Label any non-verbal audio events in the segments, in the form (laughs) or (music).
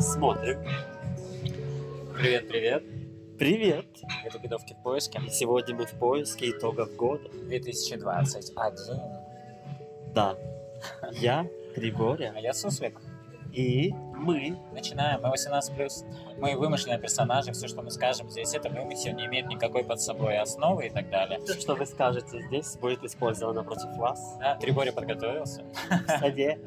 Смотрим. Привет, привет. Привет! Это «Бедовки в поиске». Сегодня мы в поиске итогов года. 2021. Да. Я Григория. А я Суслик. И мы. Начинаем. Мы 18+. Мы вымышленные персонажи. Все, что мы скажем здесь, это вымысел, не имеет никакой под собой основы и так далее. Все, что вы скажете здесь, будет использовано против вас. Да, Трибори подготовился. Суде.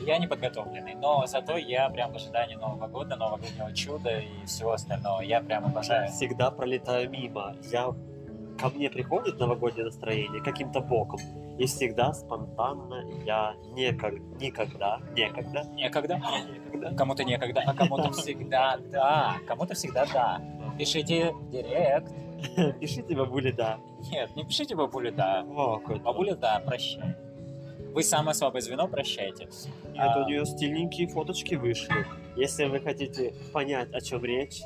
Я не подготовленный, но зато я прям в ожидании Нового года, новогоднего чуда и всего остального. Я прям обожаю. Всегда пролетаю мимо. Я... Ко мне приходит новогоднее настроение каким-то боком. И всегда спонтанно я никак... никогда, некогда, Некогда. некогда. Кому-то некогда, а кому-то (laughs) всегда да. Кому-то всегда да. Пишите в директ. (laughs) Пишите бабуле да. Нет, не пишите бабуле да. О, Бабуля, да, прощай. Вы самое слабое звено, прощайте. Нет, у нее стильненькие фоточки вышли. Если вы хотите понять, о чем речь,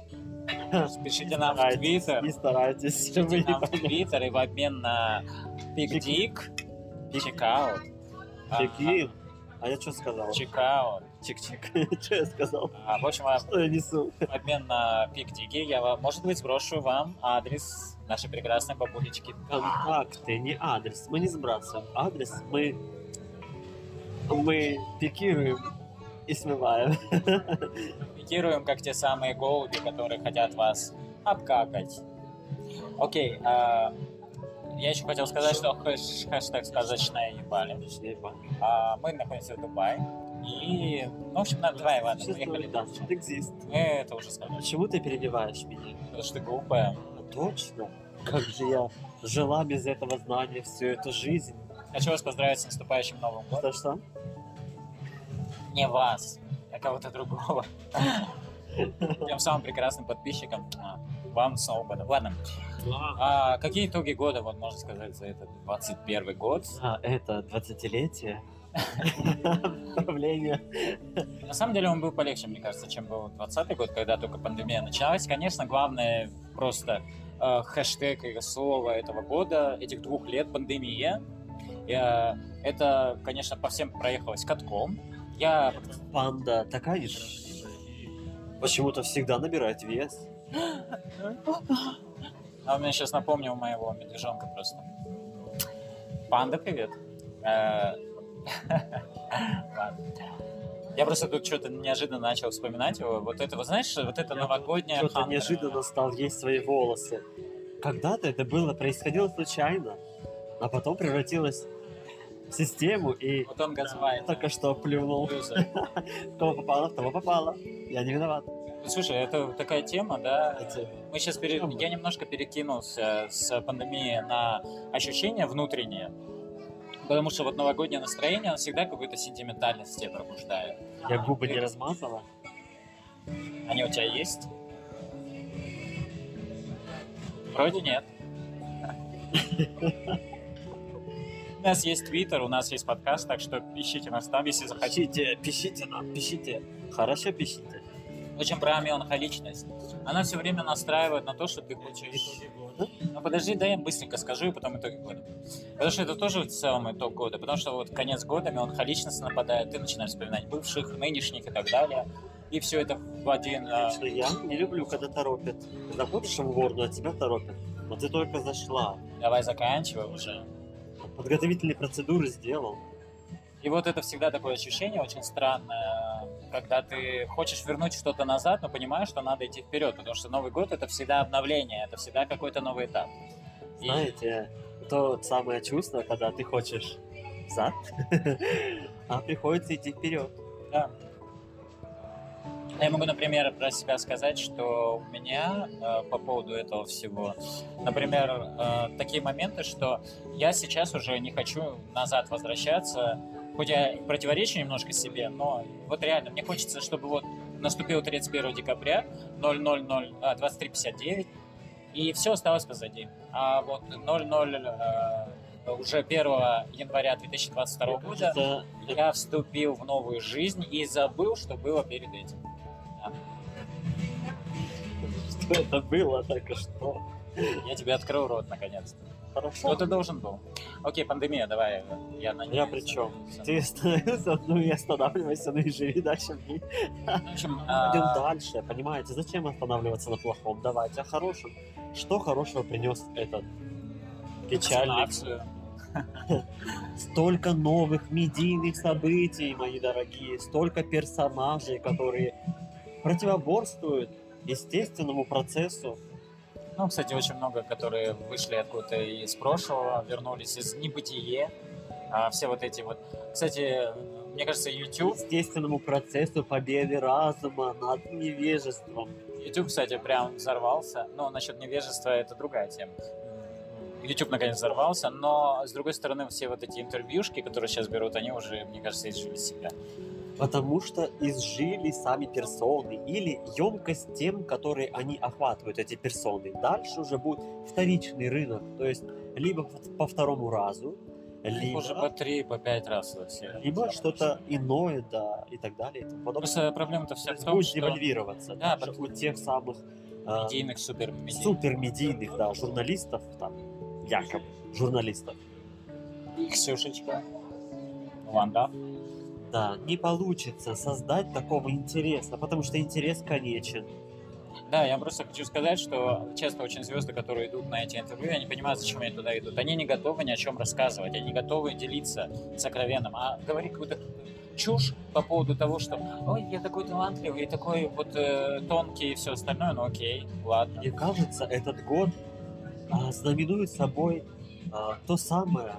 (laughs) Пишите нам в Твиттер. Не старайтесь, Пишите нам в. Твиттер и в обмен на пикдик, чекаут. Чеки. А я что сказал? Чекаут. Чик-чик. (laughs) Что я сказал? А, в общем, в Что я несу? обмен на пикдиги я, вам, может быть, сброшу вам адрес нашей прекрасной бабулечки. Контакты, не адрес. Мы не сбрасываем адрес, мы... Мы пикируем и смываем. (laughs) Пикируем, как те самые голуби, которые хотят вас обкакать. Окей, а, я еще хотел сказать, что хэш, хэштег сказочная ебали. А, мы находимся в Дубае. И, ну, в общем, на, давай, ладно, поехали Да. Мы это уже сказали. Почему ты перебиваешь меня? Потому что ты глупая. А, Точно. Как же я жила без этого знания всю эту жизнь. Хочу вас поздравить с наступающим Новым годом. Что что? Не вас, а кого-то другого. (laughs) Тем самым прекрасным подписчикам. а, Вам с Новым годом. Ладно, а какие итоги года, вот можно сказать, за этот 21 год? А, это 20-летие. Правление. (laughs) На самом деле он был полегче, мне кажется, чем был 20 год, когда только пандемия началась. Конечно, главное просто э, хэштег и слово этого года, этих двух лет пандемия. Э, это, конечно, по всем проехалось катком. Я Панда такая же. Почему-то всегда набирает вес. (gasps) (laughs) А меня сейчас напомнил моего медвежонка просто. Панда, привет. Э. (laughs) Я просто тут что-то неожиданно начал вспоминать его. Вот это, вот знаешь, вот это новогодняя хандра. неожиданно стал есть свои волосы. Когда-то это было, происходило случайно, а потом превратилось в систему и Вот он газвает. только что плюнул. (laughs) Кого попало, того попало. Я не виноват. Слушай, это такая тема, да? Мы сейчас пере... Я немножко перекинулся с пандемии на ощущения внутренние. Потому что вот новогоднее настроение, оно всегда какую-то сентиментальность тебе пробуждает. Я губы не размазала. Они у тебя есть? Вроде нет. У нас есть твиттер, у нас есть подкаст, так что ищите нас там, если захотите. Пишите, пишите нам, пишите. Хорошо пишите. В общем, про меланхоличность. Она все время настраивает на то, что ты хочешь... Ну подожди, дай я быстренько скажу, и потом итоги года. Потому что это тоже в целом итог года. Потому что вот конец года, меланхоличность нападает, ты начинаешь вспоминать бывших, нынешних и так далее. И все это в один... а, Лично я не люблю, когда торопят. Заходишь в уборную, а тебя торопят. Но ты только зашла. Давай заканчивай уже. Подготовительные процедуры сделал. И вот это всегда такое ощущение очень странное, когда ты хочешь вернуть что-то назад, но понимаешь, что надо идти вперед, потому что Новый год это всегда обновление, это всегда какой-то новый этап. И- Знаете, то самое чувство, когда ты хочешь взад, (laughs) а приходится идти вперед. Да. Я могу, например, про себя сказать, что у меня э, по поводу этого всего, например, э, такие моменты, что я сейчас уже не хочу назад возвращаться, хоть я противоречу немножко себе, но вот реально мне хочется, чтобы вот наступил 31 декабря 000, а, 23.59, и все осталось позади. А вот 00 э, уже 1 января 2022 Мне года кажется, я вступил в новую жизнь и забыл, что было перед этим. Что это было только что? Я тебе открыл рот наконец-то. Хорошо. Что ты должен был? Окей, пандемия, давай. Я, на ней Я при чем? Ты остановился, ну и останавливайся, ну и живи дальше. В общем, Пойдем а, дальше, понимаете? Зачем останавливаться на плохом? Давайте о хорошем. Что хорошего принес этот печальный. (laughs) Столько новых медийных событий, мои дорогие, столько персонажей, которые противоборствуют естественному процессу. Ну, кстати, очень много, которые вышли откуда-то из прошлого, вернулись из небытие. А все вот эти вот... Кстати, мне кажется, YouTube, Естественному процессу победы разума над невежеством. YouTube, кстати, прям взорвался. Но насчет невежества это другая тема. YouTube наконец взорвался, но с другой стороны, все вот эти интервьюшки, которые сейчас берут, они уже, мне кажется, изжили себя. Потому что изжили сами персоны или емкость тем, которые они охватывают, эти персоны. Дальше уже будет вторичный рынок, то есть либо по второму разу, либо, Уже по три, по пять раз все. либо что-то иное, да, и так далее. и тому подобное. Просто проблема-то То вся в есть том, будет что девальвироваться. Да, потому- у тех самых а, медийных супер медийных. супермедийных, да, журналистов, там, якобы журналистов, Ксюшечка, Ванда. Да, не получится создать такого интереса, потому что интерес конечен. Да, я просто хочу сказать, что часто очень звезды, которые идут на эти интервью, они понимают, зачем они туда идут. Они не готовы ни о чем рассказывать, они не готовы делиться сокровенным, а говорить какую-то чушь по поводу того, что ой, я такой талантливый, и такой вот э, тонкий и все остальное, ну окей, ладно. Мне кажется, этот год а, знаменует собой а, то самое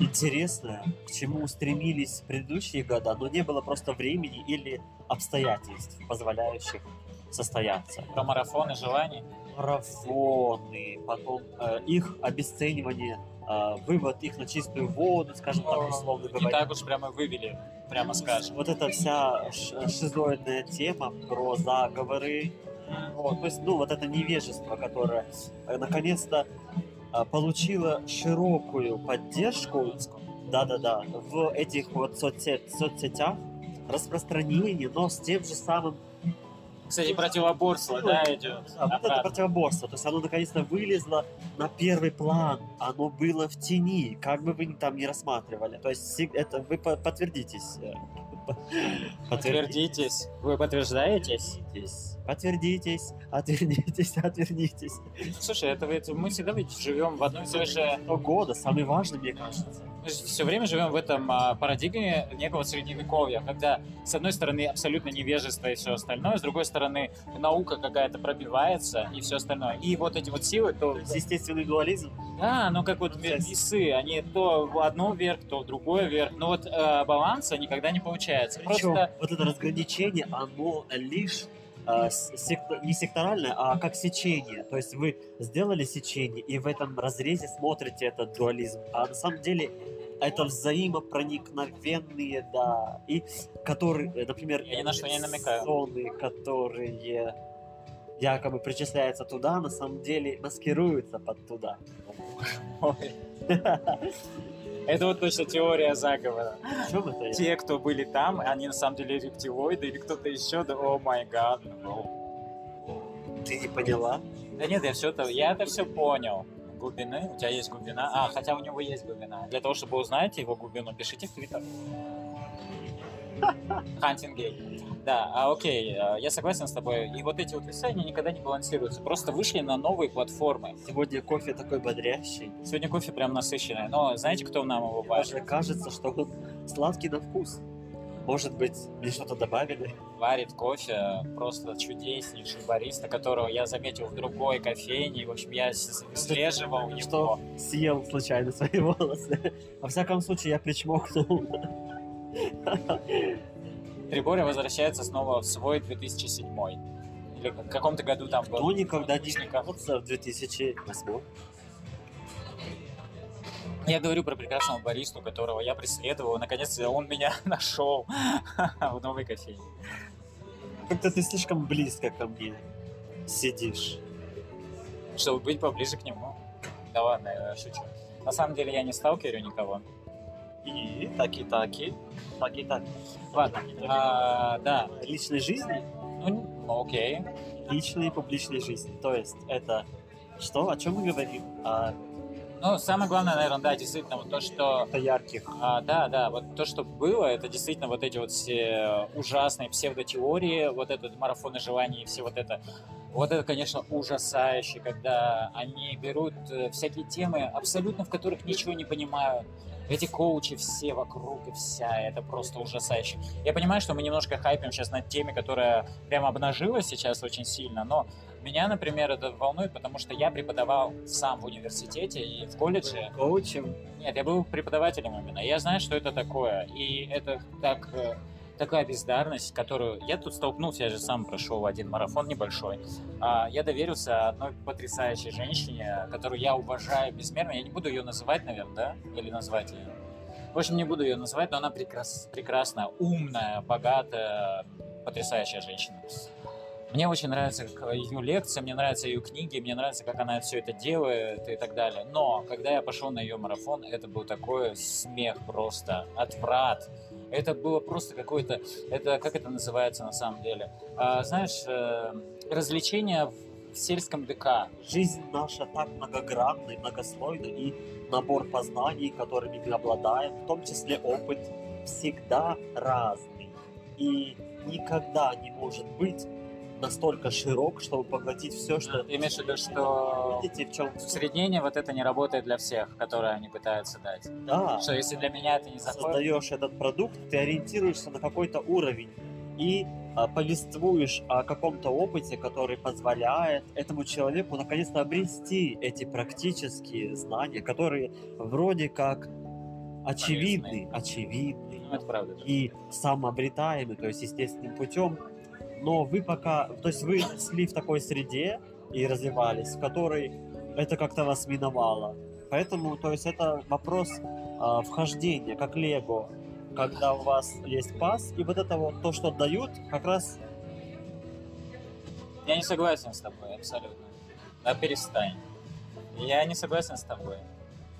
интересное, к чему стремились предыдущие года, но не было просто времени или обстоятельств, позволяющих состояться. Про марафоны желаний. Марафоны, потом э, их обесценивание, э, вывод их на чистую воду, скажем так, условно Не говоря. так уж прямо вывели, прямо скажем. Вот эта вся шизоидная тема про заговоры, вот, то есть, ну, вот это невежество, которое э, наконец-то э, получило широкую поддержку, да-да-да, в этих вот соцсет- соцсетях, распространение, но с тем же самым Кстати, противоборство, да, идет. да, вот это противоборство. То есть оно наконец-то вылезло на первый план. Оно было в тени, как бы вы ни- там не рассматривали. То есть это вы по- подтвердитесь. По- (laughs) Подтвердитесь. Вы подтверждаетесь? Подтвердитесь. Подтвердитесь, отвернитесь, отвернитесь. Слушай, это ведь мы всегда ведь живем в одной и той же года самый важный, мне кажется. Мы все время живем в этом а, парадигме некого средневековья, когда с одной стороны абсолютно невежество и все остальное, с другой стороны наука какая-то пробивается и все остальное. И вот эти вот силы, то есть естественный дуализм. да, ну как вот ве- весы, они то в одно вверх, то в другое вверх, но вот э, баланса никогда не получается. Причем Просто вот это разграничение, оно лишь сект- не секторальное, а как сечение. То есть вы сделали сечение, и в этом разрезе смотрите этот дуализм. А на самом деле это взаимопроникновенные, да, и которые, э, например, Я ни на что не намекаю. зоны, которые якобы причисляются туда, на самом деле маскируются под туда. (laughs) Это вот точно теория заговора. В чем это? Те, кто были там, они на самом деле рептилоиды или кто-то еще, да, о май гад. Ты не поняла? Да нет, я все это, я это все понял. Глубины, у тебя есть глубина. А, хотя у него есть глубина. Для того, чтобы узнать его глубину, пишите в Твиттер. Хантингей. Да, а окей, э, я согласен с тобой. И вот эти вот весы, они никогда не балансируются. Просто вышли на новые платформы. Сегодня кофе такой бодрящий. Сегодня кофе прям насыщенный. Но знаете, кто нам его варит? Даже кажется, что он сладкий на вкус. Может быть, мне что-то добавили? Варит кофе просто чудеснейший бариста, которого я заметил в другой кофейне. В общем, я слеживал его. Что съел случайно свои волосы. Во всяком случае, я причмокнул. Триборя возвращается снова в свой 2007 Или в каком-то году там был. Кто никогда не вернется в 2008 Я говорю про прекрасного баристу, которого я преследовал. Наконец-то он меня (laughs) нашел в новой кофейне. Как-то ты слишком близко ко мне сидишь. Чтобы быть поближе к нему. Да ладно, я шучу. На самом деле я не сталкерю никого. И таки таки, таки таки. Ладно, а, да, Личной жизни, ну, ну, окей. личной и публичной жизни. То есть это что? О чем мы говорим? О Ну, самое главное, наверное, да, действительно, вот то, что... Это ярких. А, да, да, вот то, что было, это действительно вот эти вот все ужасные псевдотеории, вот этот марафон желаний и все вот это. Вот это, конечно, ужасающе, когда они берут э, всякие темы, абсолютно в которых ничего не понимают. Эти коучи все вокруг и вся, это просто ужасающе. Я понимаю, что мы немножко хайпим сейчас над теми, которая прямо обнажилась сейчас очень сильно, но меня, например, это волнует, потому что я преподавал сам в университете и в колледже. Коучем. Нет, я был преподавателем именно. Я знаю, что это такое. И это так э, такая бездарность, которую я тут столкнулся, я же сам прошел один марафон небольшой. А, я доверился одной потрясающей женщине, которую я уважаю безмерно. Я не буду ее называть, наверное, да? Или назвать ее. В общем, не буду ее называть, но она прекрас, прекрасная, умная, богатая, потрясающая женщина. Мне очень нравятся ее лекции, мне нравятся ее книги, мне нравится, как она все это делает и так далее. Но когда я пошел на ее марафон, это был такой смех просто, отврат. Это было просто какое-то, это как это называется на самом деле? А, знаешь, э, развлечение в сельском ДК. Жизнь наша так многогранна и многослойна, и набор познаний, которыми мы обладаем, в том числе опыт, всегда разный. И никогда не может быть настолько широк, чтобы поглотить все, что... Ты имеешь в виду, что Видите, в чем... усреднение вот это не работает для всех, которые они пытаются дать? Да, Что если для меня это не заходит... создаешь этот продукт, ты ориентируешься на какой-то уровень и а, повествуешь о каком-то опыте, который позволяет этому человеку наконец-то обрести эти практические знания, которые вроде как очевидны, очевидны Ну, это правда. и самообретаемы, то есть естественным путем, но вы пока, то есть вы росли в такой среде и развивались, в которой это как-то вас миновало. Поэтому, то есть это вопрос а, вхождения, как Лего, когда у вас есть пас, и вот это вот то, что дают, как раз Я не согласен с тобой, абсолютно. Да перестань. Я не согласен с тобой.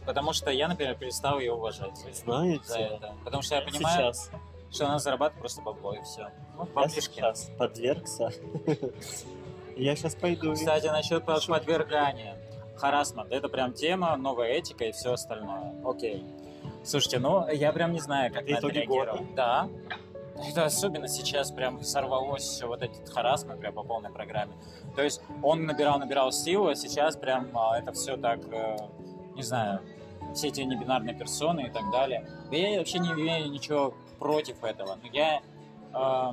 Потому что я, например, перестал ее уважать за знаете, это. Потому что я понимаю, сейчас, что она зарабатывает просто бабло и все. Ну, я сейчас подвергся. (laughs) Я сейчас пойду. Кстати, насчет под- подвергания. Харасмент. Это прям тема, новая этика и все остальное. Окей. Слушайте, ну, я прям не знаю, как Это на это реагировать. Да. Это особенно сейчас прям сорвалось все вот этот харасмент прям по полной программе. То есть он набирал, набирал силу, а сейчас прям а, это все так, э, не знаю, все эти небинарные персоны и так далее. Да я вообще не имею ничего против этого. Но я, э,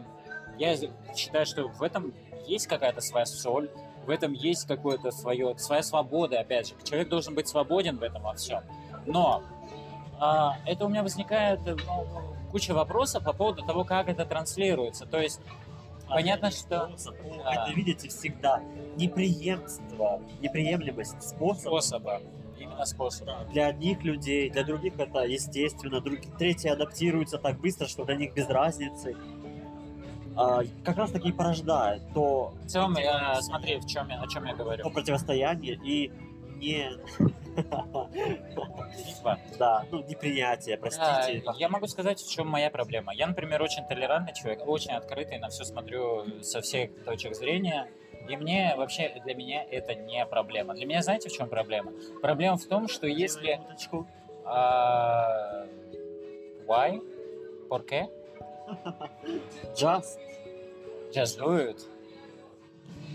я считаю, что в этом есть какая-то своя соль, в этом есть какое-то свое, своя свобода, опять же. Человек должен быть свободен в этом во всем. Но а, это у меня возникает э, ну, куча вопросов по поводу того, как это транслируется. То есть, понятно, что... Способ. Да. Это видите всегда неприемство, неприемлемость способа способа, именно способа. для одних людей, для других это естественно, другие, третьи адаптируются так быстро, что для них без разницы. А, как раз таки и порождает то, В целом, я, смотри, в чем я, о чем я говорю. то противостояние и не... (laughs) Да, ну, непринятие, простите. Да, я могу сказать, в чем моя проблема. Я, например, очень толерантный человек, очень открытый, на все смотрю со всех точек зрения. И мне вообще, для меня это не проблема. Для меня, знаете, в чем проблема? Проблема в том, что если... А, why? ¿Por qué? Just. Just do it.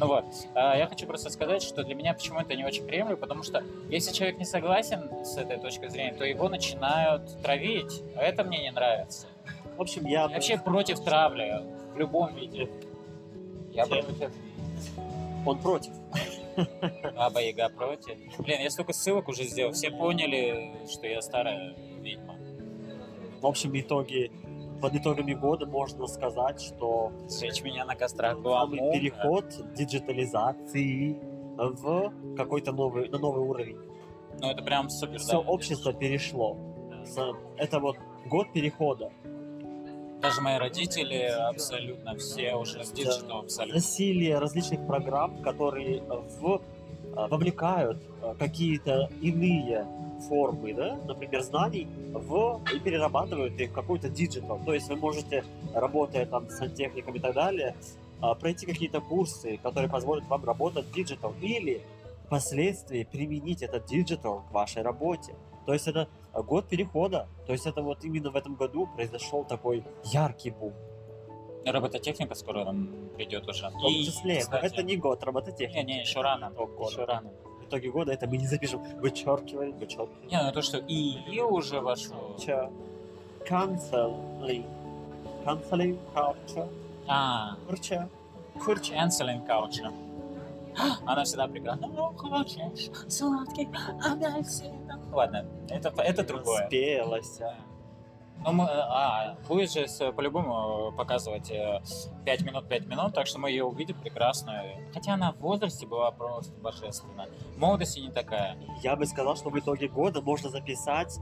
Ну вот, а, я хочу просто сказать, что для меня почему это не очень приемлемо, потому что если человек не согласен с этой точкой зрения, то его начинают травить, а это мне не нравится. В общем, я... Я вообще против травли в любом виде. Я против. Он против. Баба Яга против. Блин, я столько ссылок уже сделал. Все поняли, что я старая ведьма. В общем, итоги... Под итогами года можно сказать, что Сжечь меня на кострах самый Гуаму. переход диджитализации в какой-то новый, на новый уровень. Ну, это прям супер. Все да. общество перешло. Это вот год перехода. Даже мои родители абсолютно все уже с диджитал абсолютно. Насилие различных программ, которые в, а, вовлекают а, какие-то иные формы, да, например, знаний, в, и перерабатывают их в какой-то digital. То есть вы можете, работая там с сантехником и так далее, пройти какие-то курсы, которые позволят вам работать digital. Или впоследствии применить этот digital к вашей работе. То есть это год перехода. То есть это вот именно в этом году произошел такой яркий бум. Робототехника скоро нам придет уже. В том числе, но кстати, это не год робототехники. Не, не, еще рано. Еще рано. В итоге года это мы не запишем. Вычеркиваем, вычеркиваем. Не, ну то, что и уже вошло. Чё? Canceling. Canceling culture. А, Курча. canceling culture. (gasps) Она всегда прекрасна. Ну, хочешь, сладкий, апельсин. Ладно, это, это другое. Спелась. Ну, мы, а, будет же по-любому показывать 5 минут 5 минут, так что мы ее увидим прекрасную. Хотя она в возрасте была просто божественна. В молодости не такая. Я бы сказал, что в итоге года можно записать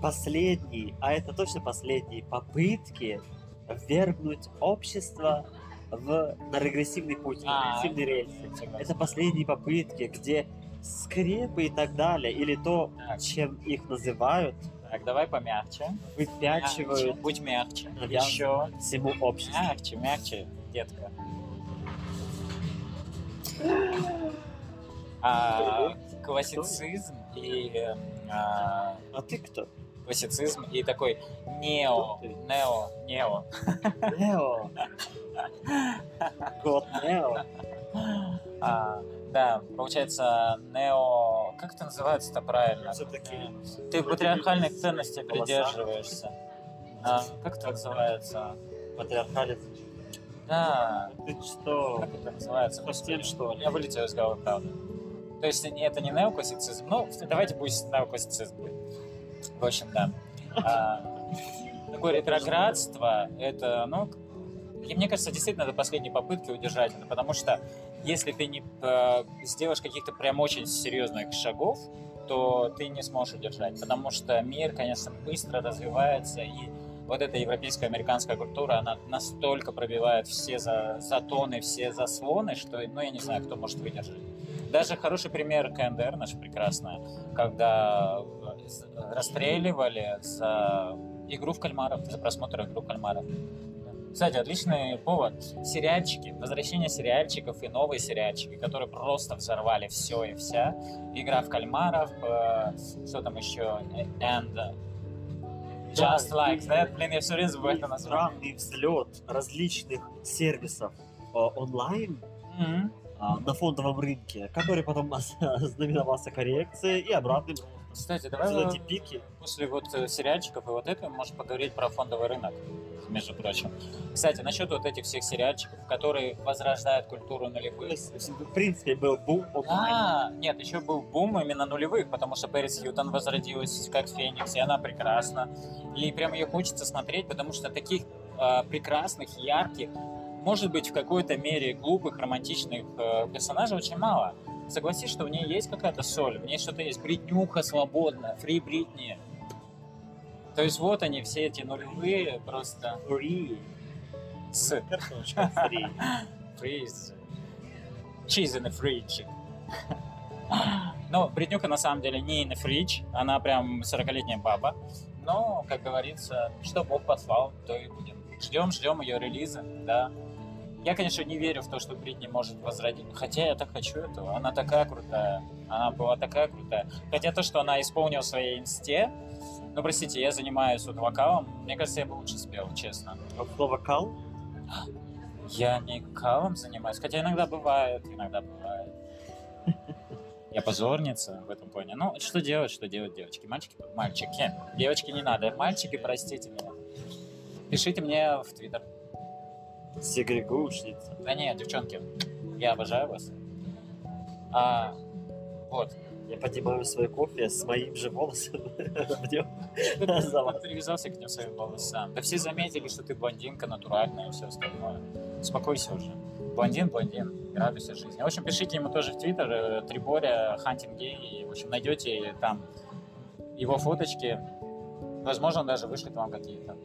последние, а это точно последние попытки ввергнуть общество в, на регрессивный путь, на А, регрессивные рельсы. Это последние попытки, где скрепы и так далее, или то, Так. чем их называют, Так, давай помягче. Мягче, выпячивают Будь мягче. Еще всему обществу. мягче, мягче, детка. А, классицизм и эм, а, А ты кто? Классицизм и такой нео, нео, нео. Нео. Год Нео. А, да, получается, нео... Как это называется-то правильно? Всё-таки Ты патриархальных ценностей придерживаешься. А, как это называется? Патриархалец. Да, Ты что? как это называется? Совсем что ли? Я вылетел из головы, правда. То есть это не неоклассицизм, ну, давайте пусть неоклассицизм будет. В общем, да. А, такое ретроградство, это, ну, и мне кажется, действительно, это последние попытки удержать потому что если ты не э, сделаешь каких-то прям очень серьезных шагов, то ты не сможешь удержать, потому что мир, конечно, быстро развивается, и вот эта европейская американская культура, она настолько пробивает все за, затоны, все заслоны, что, ну, я не знаю, кто может выдержать. Даже хороший пример КНДР наша прекрасная, когда расстреливали за игру в кальмаров, за просмотр игру в кальмаров. Кстати, отличный повод. Сериальчики, возвращение сериальчиков и новые сериальчики, которые просто взорвали все и вся. Игра в кальмаров, э, что там еще, and Just Like That. Блин, я все время забываю это название. Взлет различных сервисов э, онлайн Мгм. А, на фондовом рынке, который потом (laughs) знаменовался коррекцией и обратным. Кстати, давай Вот пики. после вот э, сериальчиков и вот этого можем поговорить про фондовый рынок, между прочим. Кстати, насчет вот этих всех сериальчиков, которые возрождают культуру нулевых. в принципе, был бум. А, нет, еще был бум именно нулевых, потому что Пэрис Хьютон возродилась как Феникс, и она прекрасна. И прям ее хочется смотреть, потому что таких э, прекрасных, ярких, может быть, в какой-то мере глупых, романтичных э, персонажей очень мало. Согласись, что в ней есть какая-то соль, в ней что-то есть. Бритнюха свободная, фри Бритни. То есть вот они, все эти нулевые, просто Фри. с фри. (laughs) Фриз. Cheese in the fridge. (laughs) Но Бритнюка на самом деле не in the fridge, она прям 40-летняя баба. Но, как говорится, что Бог послал, то и будем. Ждем, ждем ее релиза, да. Я, конечно, не верю в то, что Бритни может возродить. Хотя я так хочу этого. Она такая крутая. Она была такая крутая. Хотя то, что она исполнила в своей инсте, ну, простите, я занимаюсь вот вокалом, мне кажется, я бы лучше спел, честно. А Слово кал? Я не калом занимаюсь, хотя иногда бывает, иногда бывает. Я позорница в этом плане. Ну, что делать, что делать, девочки? Мальчики? Мальчики. Девочки не надо. Мальчики, простите меня. Пишите мне в Твиттер. Сегрегушница. Да нет, девчонки, я обожаю вас. А, вот. Я поднимаю свой кофе с моим же волосом. (laughs) Ты привязался к ним своим волосам. Да все заметили, что ты блондинка натуральная и все остальное. Успокойся уже. Блондин, блондин, радуйся жизни. В общем, пишите ему тоже в Твиттер, э, Триборя, Хантинг Гей, и, в общем, найдете там его фоточки. Возможно, даже вышлет вам какие-то.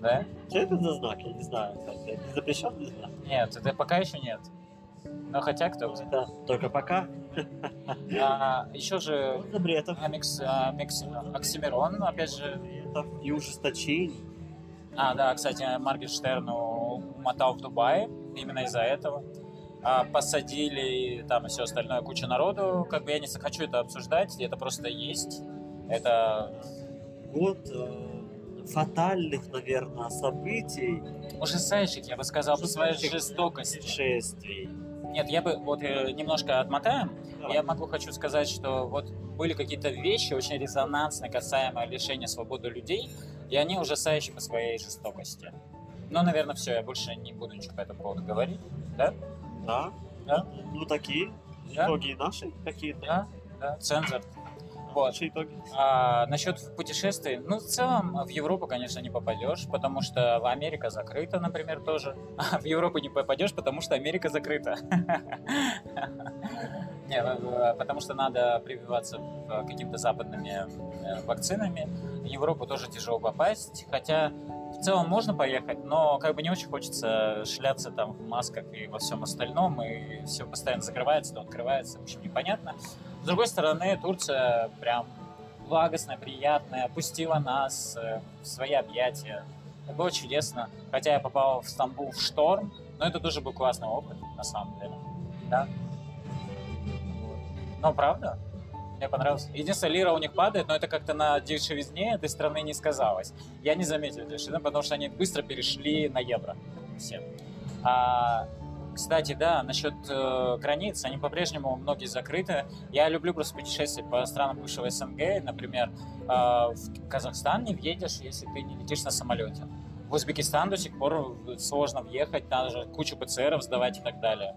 Да? Что это за знак? Я не знаю. кстати. Это запрещенный знак? Нет, это пока еще нет. Но хотя кто знает. Да, только пока. А, еще же Запретов. Амикс, а, Микс- Оксимирон, опять же, и ужесточений. А, да, кстати, Маргенштерн мотал в Дубае именно из-за этого. а, посадили там и все остальное, куча народу. Как бы я не хочу это обсуждать, это просто есть. Это Год э, фатальных, наверное, событий, ужасающих, я бы сказал, по своей жестокости. происшествий. Нет, я бы вот э, немножко отмотаем. Давай. Я могу хочу сказать, что вот были какие-то вещи очень резонансные касаемо лишения свободы людей, и они ужасающие по своей жестокости. Но, наверное, все, я больше не буду ничего по этому поводу говорить. Да? Да? Да? Ну, такие Да? итоги наши какие-то. Да? Да. Цензор. Вот. Итоги. А насчет путешествий, ну, в целом, в Европу, конечно, не попадешь, потому что Америка закрыта, например, тоже. А в Европу не попадешь, потому что Америка закрыта. Не, э, потому что надо прививаться какими-то западными э, вакцинами. В Европу тоже тяжело попасть, хотя в целом можно поехать, но как бы не очень хочется шляться там в масках и во всем остальном, и все постоянно закрывается, то открывается, в общем, непонятно. С другой стороны, Турция прям благостная, приятная, опустила нас э, в свои объятия. Это было чудесно. Хотя я попал в Стамбул в шторм, но это тоже был классный опыт, на самом деле. Да. Ну, правда? Мне понравилось. Единственное, лира у них падает, но это как-то на дешевизне этой страны не сказалось. Я не заметил дешевизны, потому что они быстро перешли на евро. Все. А, кстати, да, насчет э, границ, они по-прежнему многие закрыты. Я люблю просто путешествовать по странам бывшего СНГ. Например, э, в Казахстан не въедешь, если ты не летишь на самолете. В Узбекистан до сих пор сложно въехать, надо же кучу ПЦРов сдавать и так далее.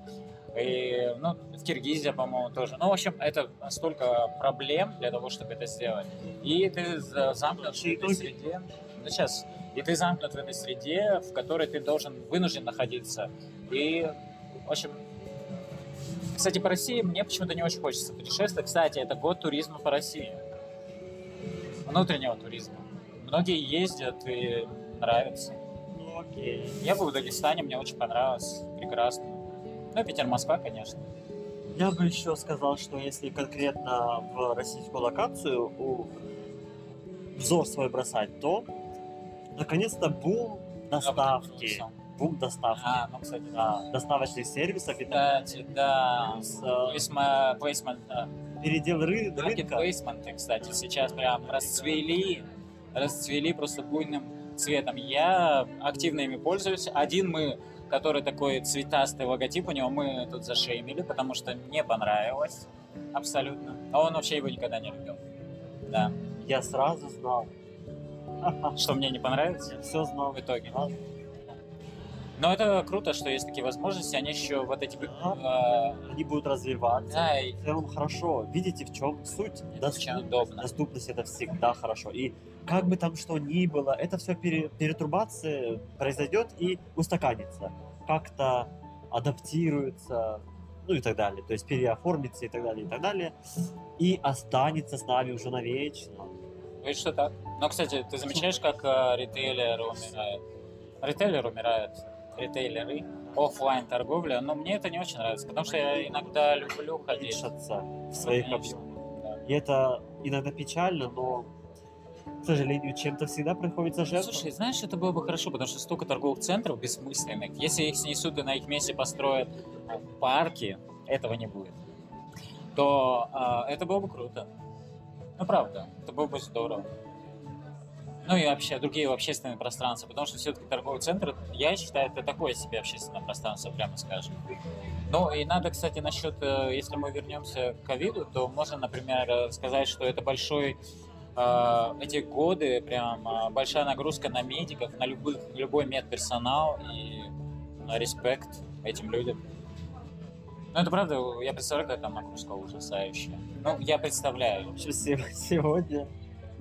И, ну, в Киргизия, по-моему, тоже. Ну, в общем, это столько проблем для того, чтобы это сделать. И ты за- замкнут в этой среде. Ну, сейчас. И ты замкнут в этой среде, в которой ты должен, вынужден находиться. И, в общем, кстати, по России мне почему-то не очень хочется путешествовать. Кстати, это год туризма по России. Внутреннего туризма. Многие ездят и нравится. Ну, окей. Я был в Дагестане, мне очень понравилось. Прекрасно. Ну, Питер, Москва, конечно. Я бы еще сказал, что если конкретно в российскую локацию у взор свой бросать, то наконец-то бум доставки. Бум доставки. А, ну, кстати, да. Доставочных сервисов и так Кстати, да. с, э, Placement, placement, да. передел ры- рынка. Маркетплейсменты, кстати, сейчас прям расцвели, расцвели просто буйным цветом. Я активно ими пользуюсь. Один мы, который такой цветастый логотип у него, мы тут зашеймили, потому что не понравилось абсолютно. А он вообще его никогда не любил. Да. Я сразу знал. Что мне не понравится Все знал. в итоге. Да. Но это круто, что есть такие возможности. Они еще вот эти... э, Они будут развиваться. да, и В целом хорошо. Видите, в чем суть? это очень удобно. Доступность это всегда хорошо. И как бы там что ни было, это все перетрубация произойдет и устаканится. Как-то адаптируется, ну и так далее. То есть переоформится и так далее, и так далее. И останется с нами уже навечно. Видишь, что так. Но, кстати, ты замечаешь, как э, ритейлеры умирают? Ритейлер умирает, ритейлеры, оффлайн торговля, но мне это не очень нравится, потому что я иногда люблю ходить. Уменьшатся в своих объемах. да. И это иногда печально, но, к сожалению, чем-то всегда приходится Ну, жертвовать. Слушай, знаешь, это было бы хорошо, потому что столько торговых центров бессмысленных. Если их снесут и на их месте построят э, парки, этого не будет. То а, это было бы круто. Ну, правда, это было бы здорово. Ну и вообще другие общественные пространства, потому что все-таки торговый центр, я считаю, это такое себе общественное пространство, прямо скажем. Ну и надо, кстати, насчет, э, если мы вернемся к ковиду, то можно, например, сказать, что это большой э, эти годы прям э, большая нагрузка на медиков, на любых, любой медперсонал и респект этим людям. Ну, это правда, я представляю, какая там нагрузка ужасающая. Ну, я представляю. Се- сегодня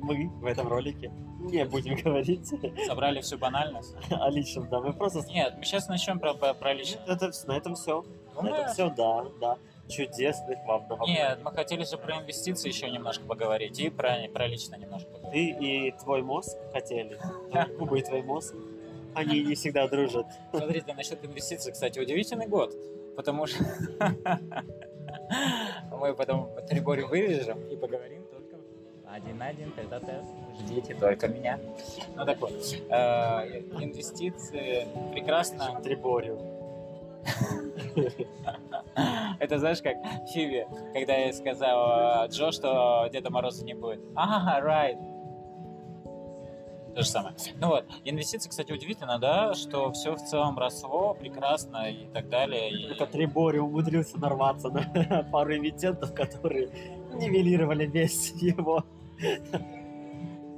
мы в этом ролике не будем говорить Собрали всю банальность. о личном, да, мы просто... Нет, мы сейчас начнем про, про, личное. Это, вс- на этом все. Ну, На мы- этом все, да, да. Чудесных вам новогодних. Нет, мы хотели же про инвестиции еще немножко поговорить и про, про личное немножко поговорить. Ты и твой мозг хотели. Губы и твой мозг. Они не всегда дружат. Смотрите, насчет инвестиций, кстати, удивительный год, потому что (laughs) мы потом Трибори вырежем и поговорим только один на один, тет тет Ждите только меня. Ну так вот, э, инвестиции прекрасно. Триборю. Это знаешь, как Фиби, когда я сказал э, Джо, что Деда Мороза не будет. Ага, right. То же самое. Ну вот, инвестиции, кстати, удивительно, да, что все в целом росло прекрасно и так далее. И... Только Трибори умудрился нарваться на пару эмитентов, которые нивелировали весь его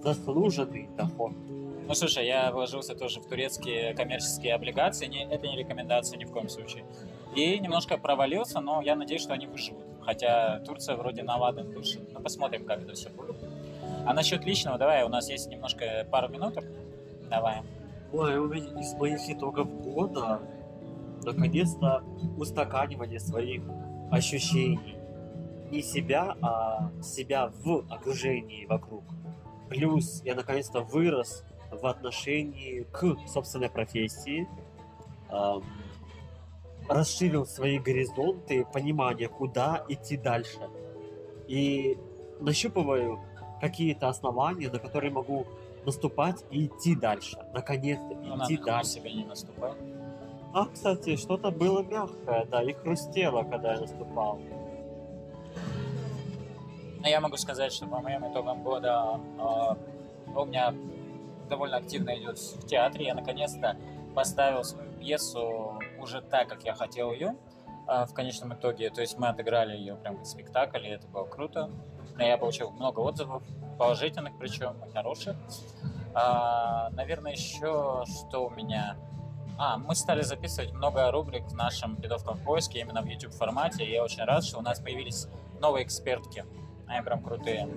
заслуженный доход. Ну, слушай, я вложился тоже в турецкие коммерческие облигации, не, это не рекомендация ни в коем случае. И немножко провалился, но я надеюсь, что они выживут. Хотя Турция вроде на ладан дышит. Ну, посмотрим, как это все будет. А насчет личного, давай, у нас есть немножко пару минуток. Давай. Ой, у меня из моих итогов года наконец-то устаканивание своих ощущений. Не себя, а себя в окружении вокруг. Плюс я наконец-то вырос в отношении к собственной профессии, расширил свои горизонты, понимание, куда идти дальше. И нащупываю какие-то основания, на которые могу наступать и идти дальше. Наконец-то Ну, идти дальше. себе не наступать. А, кстати, что-то было мягкое, да, и хрустело, когда я наступал. Но я могу сказать, что по моим итогам года э, у меня довольно активно идет в театре. Я наконец-то поставил свою пьесу уже так, как я хотел ее э, в конечном итоге. То есть мы отыграли ее прям как спектакль, и это было круто. Я получил много отзывов, положительных причем, и хороших. А, наверное, еще что у меня... А, мы стали записывать много рубрик в нашем «Бедовком в поиске» именно в YouTube формате. И я очень рад, что у нас появились новые экспертки. Они прям крутые.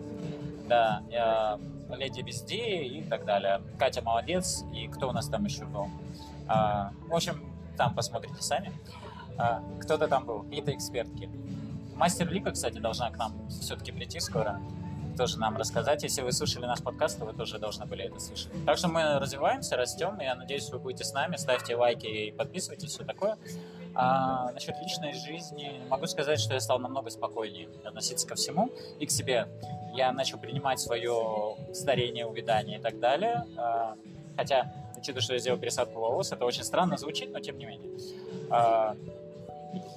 Да, я, Леди Везде и так далее. Катя молодец. И кто у нас там еще был? А, в общем, там посмотрите сами. А, кто-то там был, какие-то экспертки. Мастер Лика, кстати, должна к нам все-таки прийти скоро. Тоже нам рассказать. Если вы слушали наш подкаст, то вы тоже должны были это слышать. Так что мы развиваемся, растем. И я надеюсь, вы будете с нами. Ставьте лайки и подписывайтесь, все такое. А насчет личной жизни могу сказать, что я стал намного спокойнее относиться ко всему и к себе. Я начал принимать свое старение, увядание и так далее. А, хотя, учитывая, что я сделал пересадку волос, это очень странно звучит, но тем не менее. А,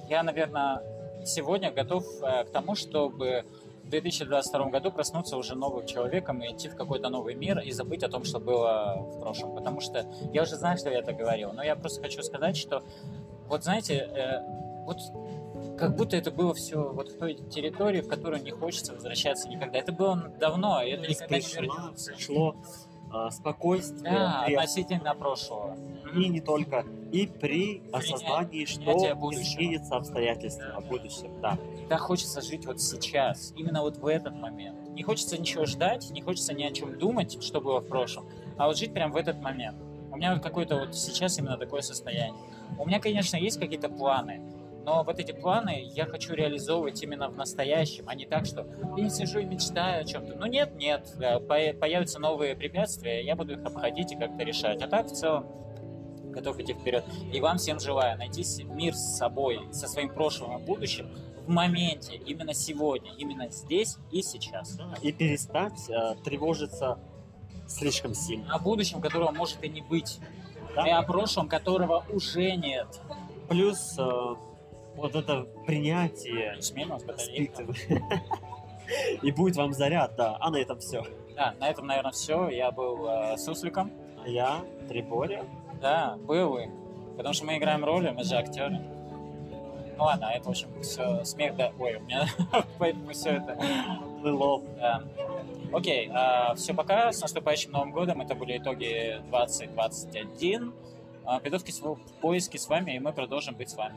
я, наверное, сегодня готов э, к тому, чтобы в 2022 году проснуться уже новым человеком и идти в какой-то новый мир и забыть о том, что было в прошлом. Потому что я уже знаю, что я это говорил, но я просто хочу сказать, что вот знаете, э, вот как будто это было все вот в той территории, в которую не хочется возвращаться никогда. Это было давно, и это никогда не вернется. пришло а, спокойствие Да, при- относительно прошлого. и не только, и при осознании, что изменится обстоятельства в будущем. Да. Да, хочется жить вот сейчас, именно вот в этот момент. Не хочется ничего ждать, не хочется ни о чем думать, что было в прошлом, а вот жить прям в этот момент. У меня вот какое-то вот сейчас именно такое состояние. У меня, конечно, есть какие-то планы, но вот эти планы я хочу реализовывать именно в настоящем, а не так, что я сижу и мечтаю о чем-то. Ну нет, нет, по- появятся новые препятствия, я буду их обходить и как-то решать. А так в целом готов идти вперед. И вам всем желаю найти мир с собой, со своим прошлым и будущим в моменте, именно сегодня, именно здесь и сейчас. И перестать а, тревожиться слишком сильно. О будущем, которого может и не быть, Да? и о прошлом, которого уже нет. Плюс а, вот это принятие Плюс-минус батарейка. спит. (laughs) И будет вам заряд, да. А на этом все. Да, на этом, наверное, все. Я был э, Сусликом. Я Триборя. Да, был и. Потому что мы играем роли, мы же актеры. Ну ладно, это, в общем, все смех, да. Ой, у меня (laughs) поэтому все это Плыло. Да. Окей, все, пока. С наступающим Новым годом. Это были итоги 2021. А, Пидовки в поиске с вами, и мы продолжим быть с вами.